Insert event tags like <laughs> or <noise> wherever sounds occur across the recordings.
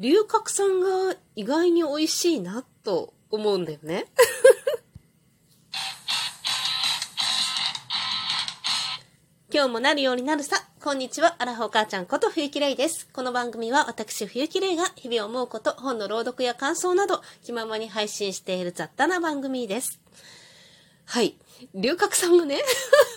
龍角散が意外に美味しいなと思うんだよね。<laughs> 今日もなるようになるさ。こんにちは、アラフォー母ちゃんこと冬木玲です。この番組は私冬木玲が日々思うこと、本の朗読や感想など気ままに配信している雑多な番組です。はい。龍角散がね <laughs>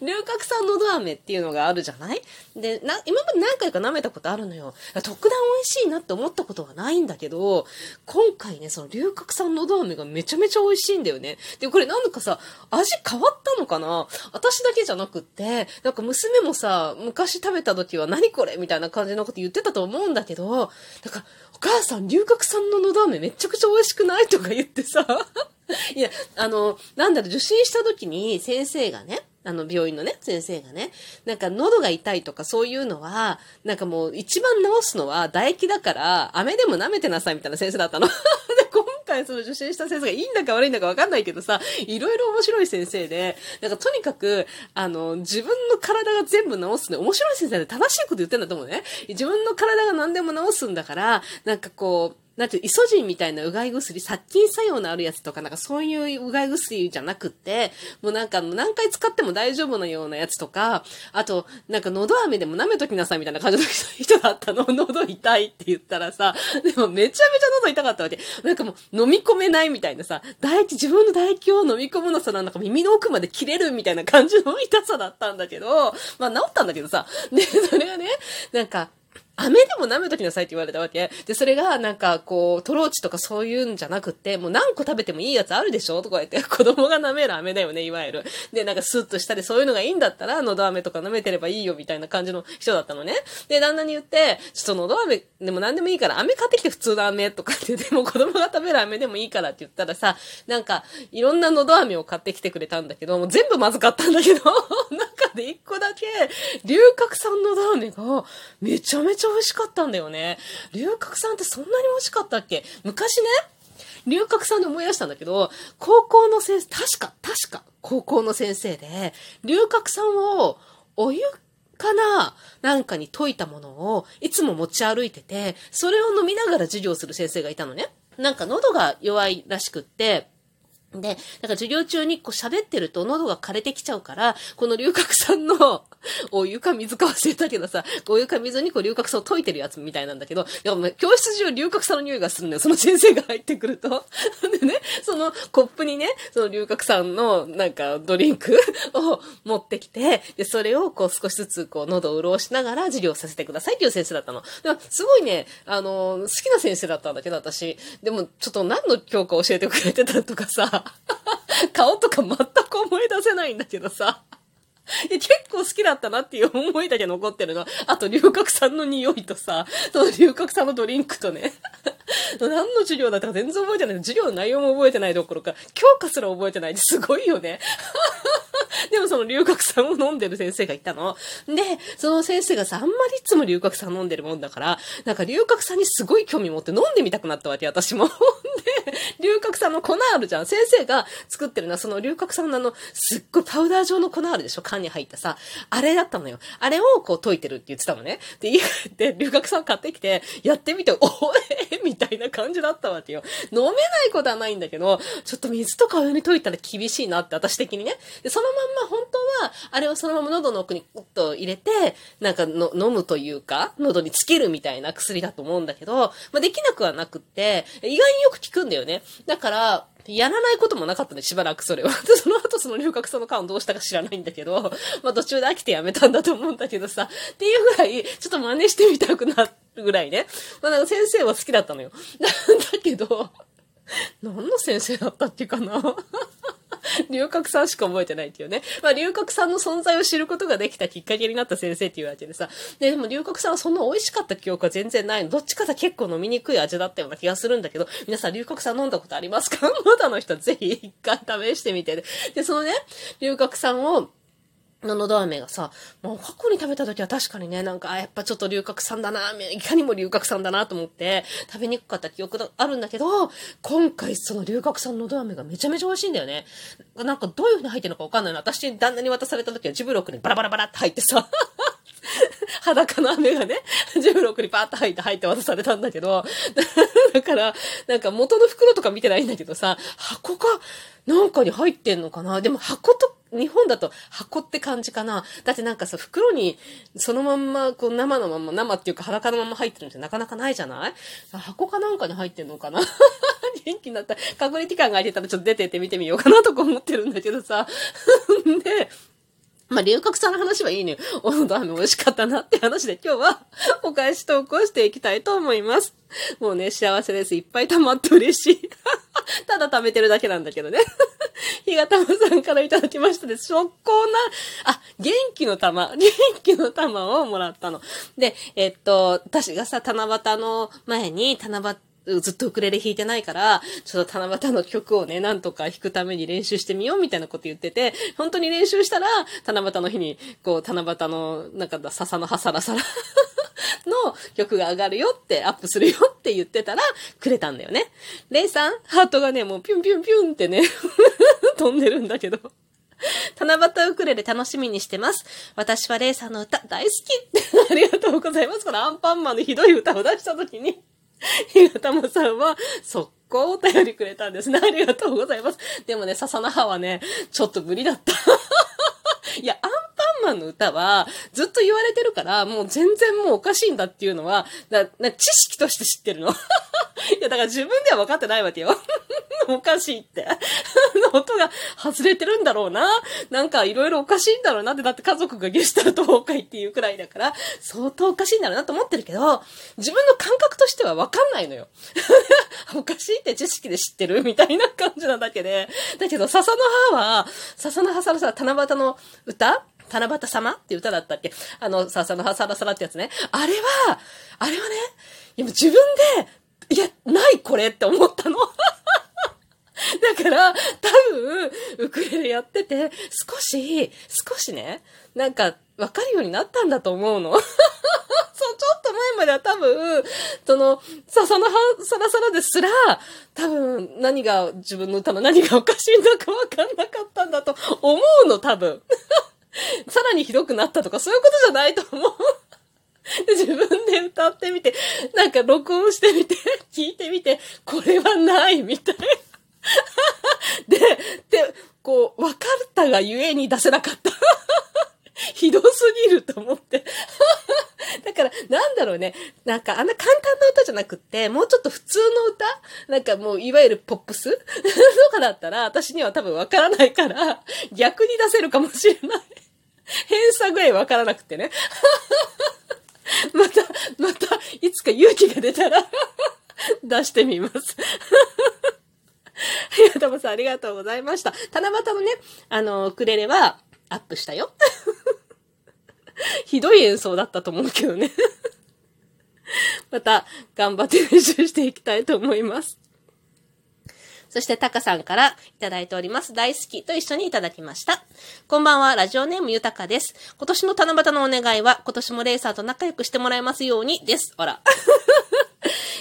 龍角散のど飴っていうのがあるじゃない？で、な、今まで何回か舐めたことあるのよ。特段美味しいなって思ったことはないんだけど、今回ね、その龍角散のど飴がめちゃめちゃ美味しいんだよね。で、これなんかさ、味変わったのかな？私だけじゃなくって、なんか娘もさ、昔食べた時は何これ？みたいな感じのこと言ってたと思うんだけど、なんか、お母さん龍角散ののど飴めちゃくちゃ美味しくない？とか言ってさ、いや、あの、なんだろう、受診した時に先生がね、あの、病院のね、先生がね、なんか喉が痛いとかそういうのは、なんかもう一番治すのは唾液だから、飴でも舐めてなさいみたいな先生だったの。<laughs> で、今回その受診した先生がいいんだか悪いんだかわかんないけどさ、いろいろ面白い先生で、なんかとにかく、あの、自分の体が全部治すね、面白い先生で正しいこと言ってんだと思うね。自分の体が何でも治すんだから、なんかこう、なんていう、イソジンみたいなうがい薬、殺菌作用のあるやつとか、なんかそういううがい薬じゃなくって、もうなんか何回使っても大丈夫なようなやつとか、あと、なんか喉飴でも舐めときなさいみたいな感じの人 <laughs> だったの。喉痛いって言ったらさ、でもめちゃめちゃ喉痛かったわけ。なんかもう飲み込めないみたいなさ、唾液、自分の唾液を飲み込むのさ、なんか耳の奥まで切れるみたいな感じの痛さだったんだけど、まあ治ったんだけどさ、で、それがね、なんか、飴でも舐めときなさいって言われたわけ。で、それがなんかこう、トローチとかそういうんじゃなくって、もう何個食べてもいいやつあるでしょとか言って、子供が舐める飴だよね、いわゆる。で、なんかスッとしたりそういうのがいいんだったら、喉飴とか舐めてればいいよみたいな感じの人だったのね。で、旦那に言って、ちょっと喉飴でも何でもいいから、飴買ってきて普通の飴とかって言って、<laughs> も子供が食べる飴でもいいからって言ったらさ、なんか、いろんな喉飴を買ってきてくれたんだけど、もう全部まずかったんだけど、<laughs> 中で一個だけ、龍角散のラーメンがめちゃめちゃ美味しかったんだよね。龍角散ってそんなに美味しかったっけ？昔ね、龍角散で思い出したんだけど、高校の先生、確か、確か、高校の先生で、龍角散をお湯かななんかに溶いたものをいつも持ち歩いてて、それを飲みながら授業する先生がいたのね。なんか喉が弱いらしくって、で、だから授業中にこう喋ってると喉が枯れてきちゃうから、この龍角散の <laughs> お湯か水か忘れたけどさ、お湯か水にこう龍角散を溶いてるやつみたいなんだけど、でも教室中龍角散の匂いがするんだよ。その先生が入ってくると。<laughs> でね、そのコップにね、その龍角散のなんかドリンク <laughs> を持ってきて、で、それをこう少しずつこう喉を潤しながら授業させてくださいっていう先生だったの。すごいね、あの、好きな先生だったんだけど、私。でもちょっと何の教科教えてくれてたとかさ、顔とか全く思い出せないんだけどさ。結構好きだったなっていう思いだけ残ってるの。あと、龍角散の匂いとさ、その龍角散のドリンクとね。何の授業だったか全然覚えてない。授業の内容も覚えてないどころか、教科すら覚えてないってすごいよね。でもその龍角散を飲んでる先生がいたの。で、その先生がさ、あんまりいつも龍角散飲んでるもんだから、なんか龍角散にすごい興味持って飲んでみたくなったわけ、私も。で、龍角散の粉あるじゃん。先生が作ってるのは、その龍角散のあの、すっごいパウダー状の粉あるでしょ？缶に入ったさ。あれだったのよ。あれをこう溶いてるって言ってたのね。で、家帰って龍角散買ってきて、やってみて、おえみたいな感じだったわけよ。飲めないことはないんだけど、ちょっと水とかお湯に溶いたら厳しいなって私的にね。で、そのまんま本当は、あれをそのまま喉の奥にグッと入れて、なんかの飲むというか、喉につけるみたいな薬だと思うんだけど、まあ、できなくはなくって、意外によく効くんだよね。だから、やらないこともなかったね、しばらくそれは。<laughs> で、その後その龍角散の缶どうしたか知らないんだけど、まあ途中で飽きてやめたんだと思うんだけどさ、っていうぐらい、ちょっと真似してみたくなるぐらいね。まあなんか先生は好きだったのよ。な <laughs> んだけど、何の先生だったっけかな <laughs> 龍角散しか覚えてないっていうね。まあ、龍角散の存在を知ることができたきっかけになった先生っていうわけでさ。で、でも龍角散はそんな美味しかった記憶は全然ないの。どっちかさ結構飲みにくい味だったような気がするんだけど、皆さん龍角散飲んだことありますか？<laughs> まだの人はぜひ一回試してみてね。で、そのね、龍角散を、ののど飴がさ、もう過去に食べた時は確かにね、なんか、やっぱちょっと龍角散だな、いかにも龍角散だなと思って、食べにくかった記憶があるんだけど、今回その龍角散のど飴がめちゃめちゃ美味しいんだよね。なんかどういう風に入ってるのかわかんないの。私、旦那に渡された時はジブロックにバラバラバラって入ってさ、<laughs> 裸の飴がね、ジブロックにパーッと入って入って渡されたんだけど、<laughs> だから、なんか元の袋とか見てないんだけどさ、箱がなんかに入ってんのかなでも箱と、日本だと箱って感じかなだってなんかさ、袋にそのまんま、こう生のまま、生っていうか裸のまま入ってるんってなかなかないじゃない？箱かなんかに入ってんのかな？<laughs> 元気になった。確認期間が空いてたらちょっと出てって見てみようかなとか思ってるんだけどさ。<laughs> で、まあ、龍角さんの話はいいね。おのど飴美味しかったなって話で今日はお返し投稿していきたいと思います。もうね、幸せです。いっぱい溜まって嬉しい。<laughs> <laughs> ただ食べてるだけなんだけどね。<laughs> ひがたまさんからいただきましたで。速攻な、あ、元気の玉、<laughs> 元気の玉をもらったの。で、えっと、私がさ、七夕の前に七夕ずっとウクレレ弾いてないから、ちょっと七夕の曲をね、なんとか弾くために練習してみようみたいなこと言ってて、本当に練習したら、七夕の日に、こう、七夕の、なんか、笹の葉サラサラの曲が上がるよって、アップするよって言ってたら、くれたんだよね。レイさん、ハートがね、もうピュンピュンピュンってね <laughs> 飛んでるんだけど。七夕ウクレレ楽しみにしてます。私はレイさんの歌大好きって <laughs> ありがとうございます。このアンパンマンのひどい歌を出した時に <laughs> ひがたまさんは、速攻お便りくれたんですね。<laughs> ありがとうございます。でもね、笹の葉はね、ちょっと無理だった。<laughs> いや、アンパンマンの歌は、ずっと言われてるから、もう全然もうおかしいんだっていうのは、な、な知識として知ってるの。いや、だから自分では分かってないわけよ。<laughs> おかしいって。の <laughs> 音が外れてるんだろうな。なんかいろいろおかしいんだろうなって、だって家族がゲストルト崩壊っていうくらいだから、相当おかしいんだろうなと思ってるけど、自分の感覚としてはわかんないのよ。<laughs> おかしいって知識で知ってるみたいな感じなだけで。だけど、笹の葉は、笹の葉さらさら七夕の歌？七夕様って歌だったっけ？あの、笹の葉サラサラってやつね。あれは、あれはね、いや自分で、いや、ないこれって思ったの。<laughs> だから、多分、ウクレレやってて、少し、少しね、なんか、わかるようになったんだと思うの。<laughs> そう、ちょっと前までは多分、その、笹の葉サラサラですら、多分、何が、自分の歌の何がおかしいんだかわかんなかったんだと思うの、多分。<laughs> さらにひどくなったとか、そういうことじゃないと思う。自分で歌ってみて、なんか録音してみて、聞いてみて、これはないみたいな。<laughs> で、で、こう、分かったがゆえに出せなかった。<laughs> ひどすぎると思って。<laughs> だから、なんだろうね。なんか、あんな簡単な歌じゃなくって、もうちょっと普通の歌？なんかもう、いわゆるポップス？とかだったら、私には多分わからないから、逆に出せるかもしれない。偏差ぐらいわからなくてね。また、また、いつか勇気が出たら出してみますやたまさんありがとうございました。七夕のね、あの、ウクレレはアップしたよ。ひどい演奏だったと思うけどね。また頑張って練習していきたいと思います。そして、タカさんからいただいております。大好きと一緒にいただきました。こんばんは、ラジオネームゆたかです。今年の七夕のお願いは、今年もレーサーと仲良くしてもらえますようにです。あら。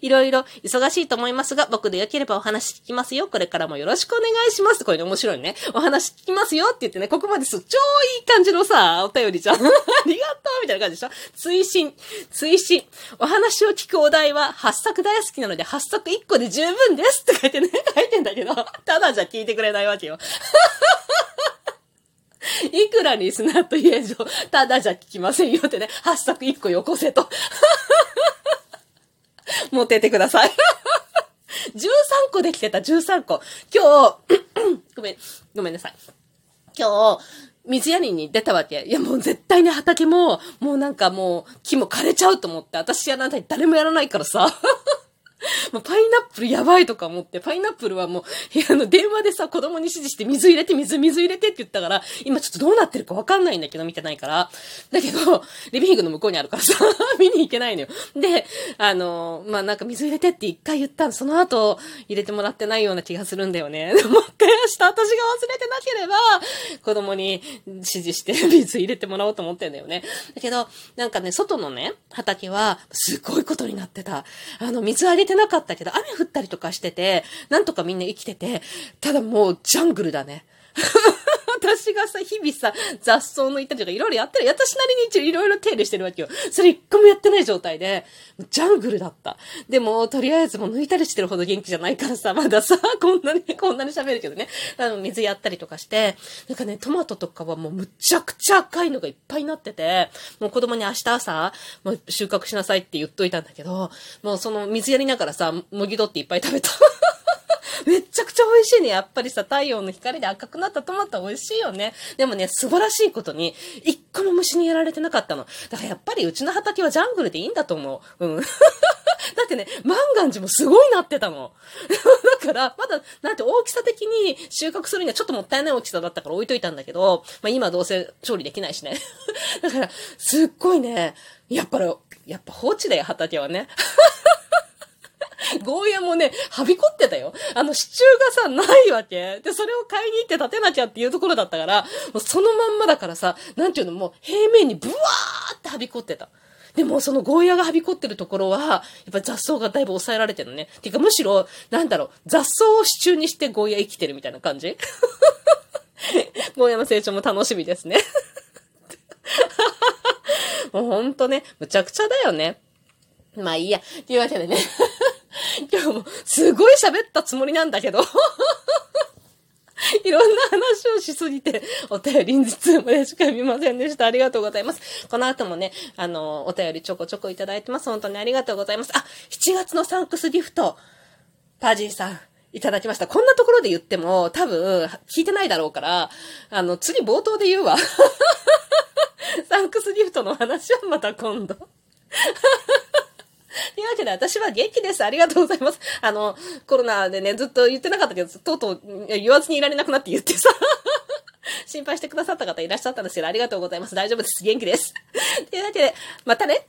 いろいろ忙しいと思いますが、僕でよければお話聞きますよ。これからもよろしくお願いします。これね、面白いね。お話聞きますよって言ってね、ここまです超いい感じのさ、お便りじゃん。<laughs> ありがとうみたいな感じでしょ追伸、追伸。お話を聞くお題は、8作大好きなので、8作1個で十分ですって書いてね、<laughs> 書いてんだけど、ただじゃ聞いてくれないわけよ。<laughs> いくらリスナーと言え上、ただじゃ聞きませんよってね、8作1個よこせと。持っててください。<laughs> 13個できてた、13個。今日、<coughs> ごめん、ごめんなさい。今日、水やりに出たわけ。いや、もう絶対に畑も、もうなんかもう、木も枯れちゃうと思って、私やらない、誰もやらないからさ。<laughs> もうパイナップルやばいとか思って、パイナップルはもう、あの、電話でさ、子供に指示して水入れて、水、水入れてって言ったから、今ちょっとどうなってるかわかんないんだけど、見てないから。だけど、リビングの向こうにあるからさ、<laughs> 見に行けないのよ。で、あの、まあ、なんか水入れてって一回言ったのその後、入れてもらってないような気がするんだよね。<laughs> もう一回明日私が忘れてなければ、子供に指示して水入れてもらおうと思ってんだよね。だけど、なんかね、外のね、畑は、すごいことになってた。あの、水あげてなかったけど、雨降ったりとかしてて、なんとかみんな生きてて、ただもうジャングルだね。<laughs> 私がさ、日々さ、雑草抜いたりとかいろいろやってる。私なりに一応いろいろ手入れしてるわけよ。それ一個もやってない状態で、ジャングルだった。でも、とりあえずもう抜いたりしてるほど元気じゃないからさ、まださ、こんなに、こんなに喋るけどね。あの、水やったりとかして、なんかね、トマトとかはもうむちゃくちゃ赤いのがいっぱいになってて、もう子供に明日朝、もう収穫しなさいって言っといたんだけど、もうその水やりながらさ、もぎ取っていっぱい食べた。めちゃくちゃ美味しいね。やっぱりさ、太陽の光で赤くなったトマト美味しいよね。でもね、素晴らしいことに、一個も虫にやられてなかったの。だからやっぱりうちの畑はジャングルでいいんだと思う。うん。<laughs> だってね、万願寺もすごいなってたの。<laughs> だから、まだ、なんて大きさ的に収穫するにはちょっともったいない大きさだったから置いといたんだけど、まあ今どうせ調理できないしね。<laughs> だから、すっごいね、やっぱり、やっぱ放置だよ、畑はね。ゴーヤもね、はびこってたよ。あの支柱がさ、ないわけ。で、それを買いに行って建てなきゃっていうところだったから、もうそのまんまだからさ、なんていうの、もう平面にブワーってはびこってた。でも、そのゴーヤがはびこってるところは、やっぱ雑草がだいぶ抑えられてるのね。てか、むしろ、なんだろう、雑草を支柱にしてゴーヤ生きてるみたいな感じ <laughs> ゴーヤの成長も楽しみですね <laughs> もうほんとね、むちゃくちゃだよね。まあいいや。というわけでね今日もすごい喋ったつもりなんだけど <laughs> いろんな話をしすぎて、お便り日通までしか読みませんでした。ありがとうございます。この後もね、あの、お便りちょこちょこいただいてます。本当にありがとうございます。あ、7月のサンクスギフト、パジーさん、いただきました。こんなところで言っても、多分、聞いてないだろうから、あの、次冒頭で言うわ。<laughs> サンクスギフトの話はまた今度。<laughs> というわけで私は元気です。ありがとうございます。あの、コロナでね、ずっと言ってなかったけど、とうとう言わずにいられなくなって言ってさ。<laughs> 心配してくださった方いらっしゃったんですけど、ありがとうございます。大丈夫です。元気です。<laughs> というわけで、またね。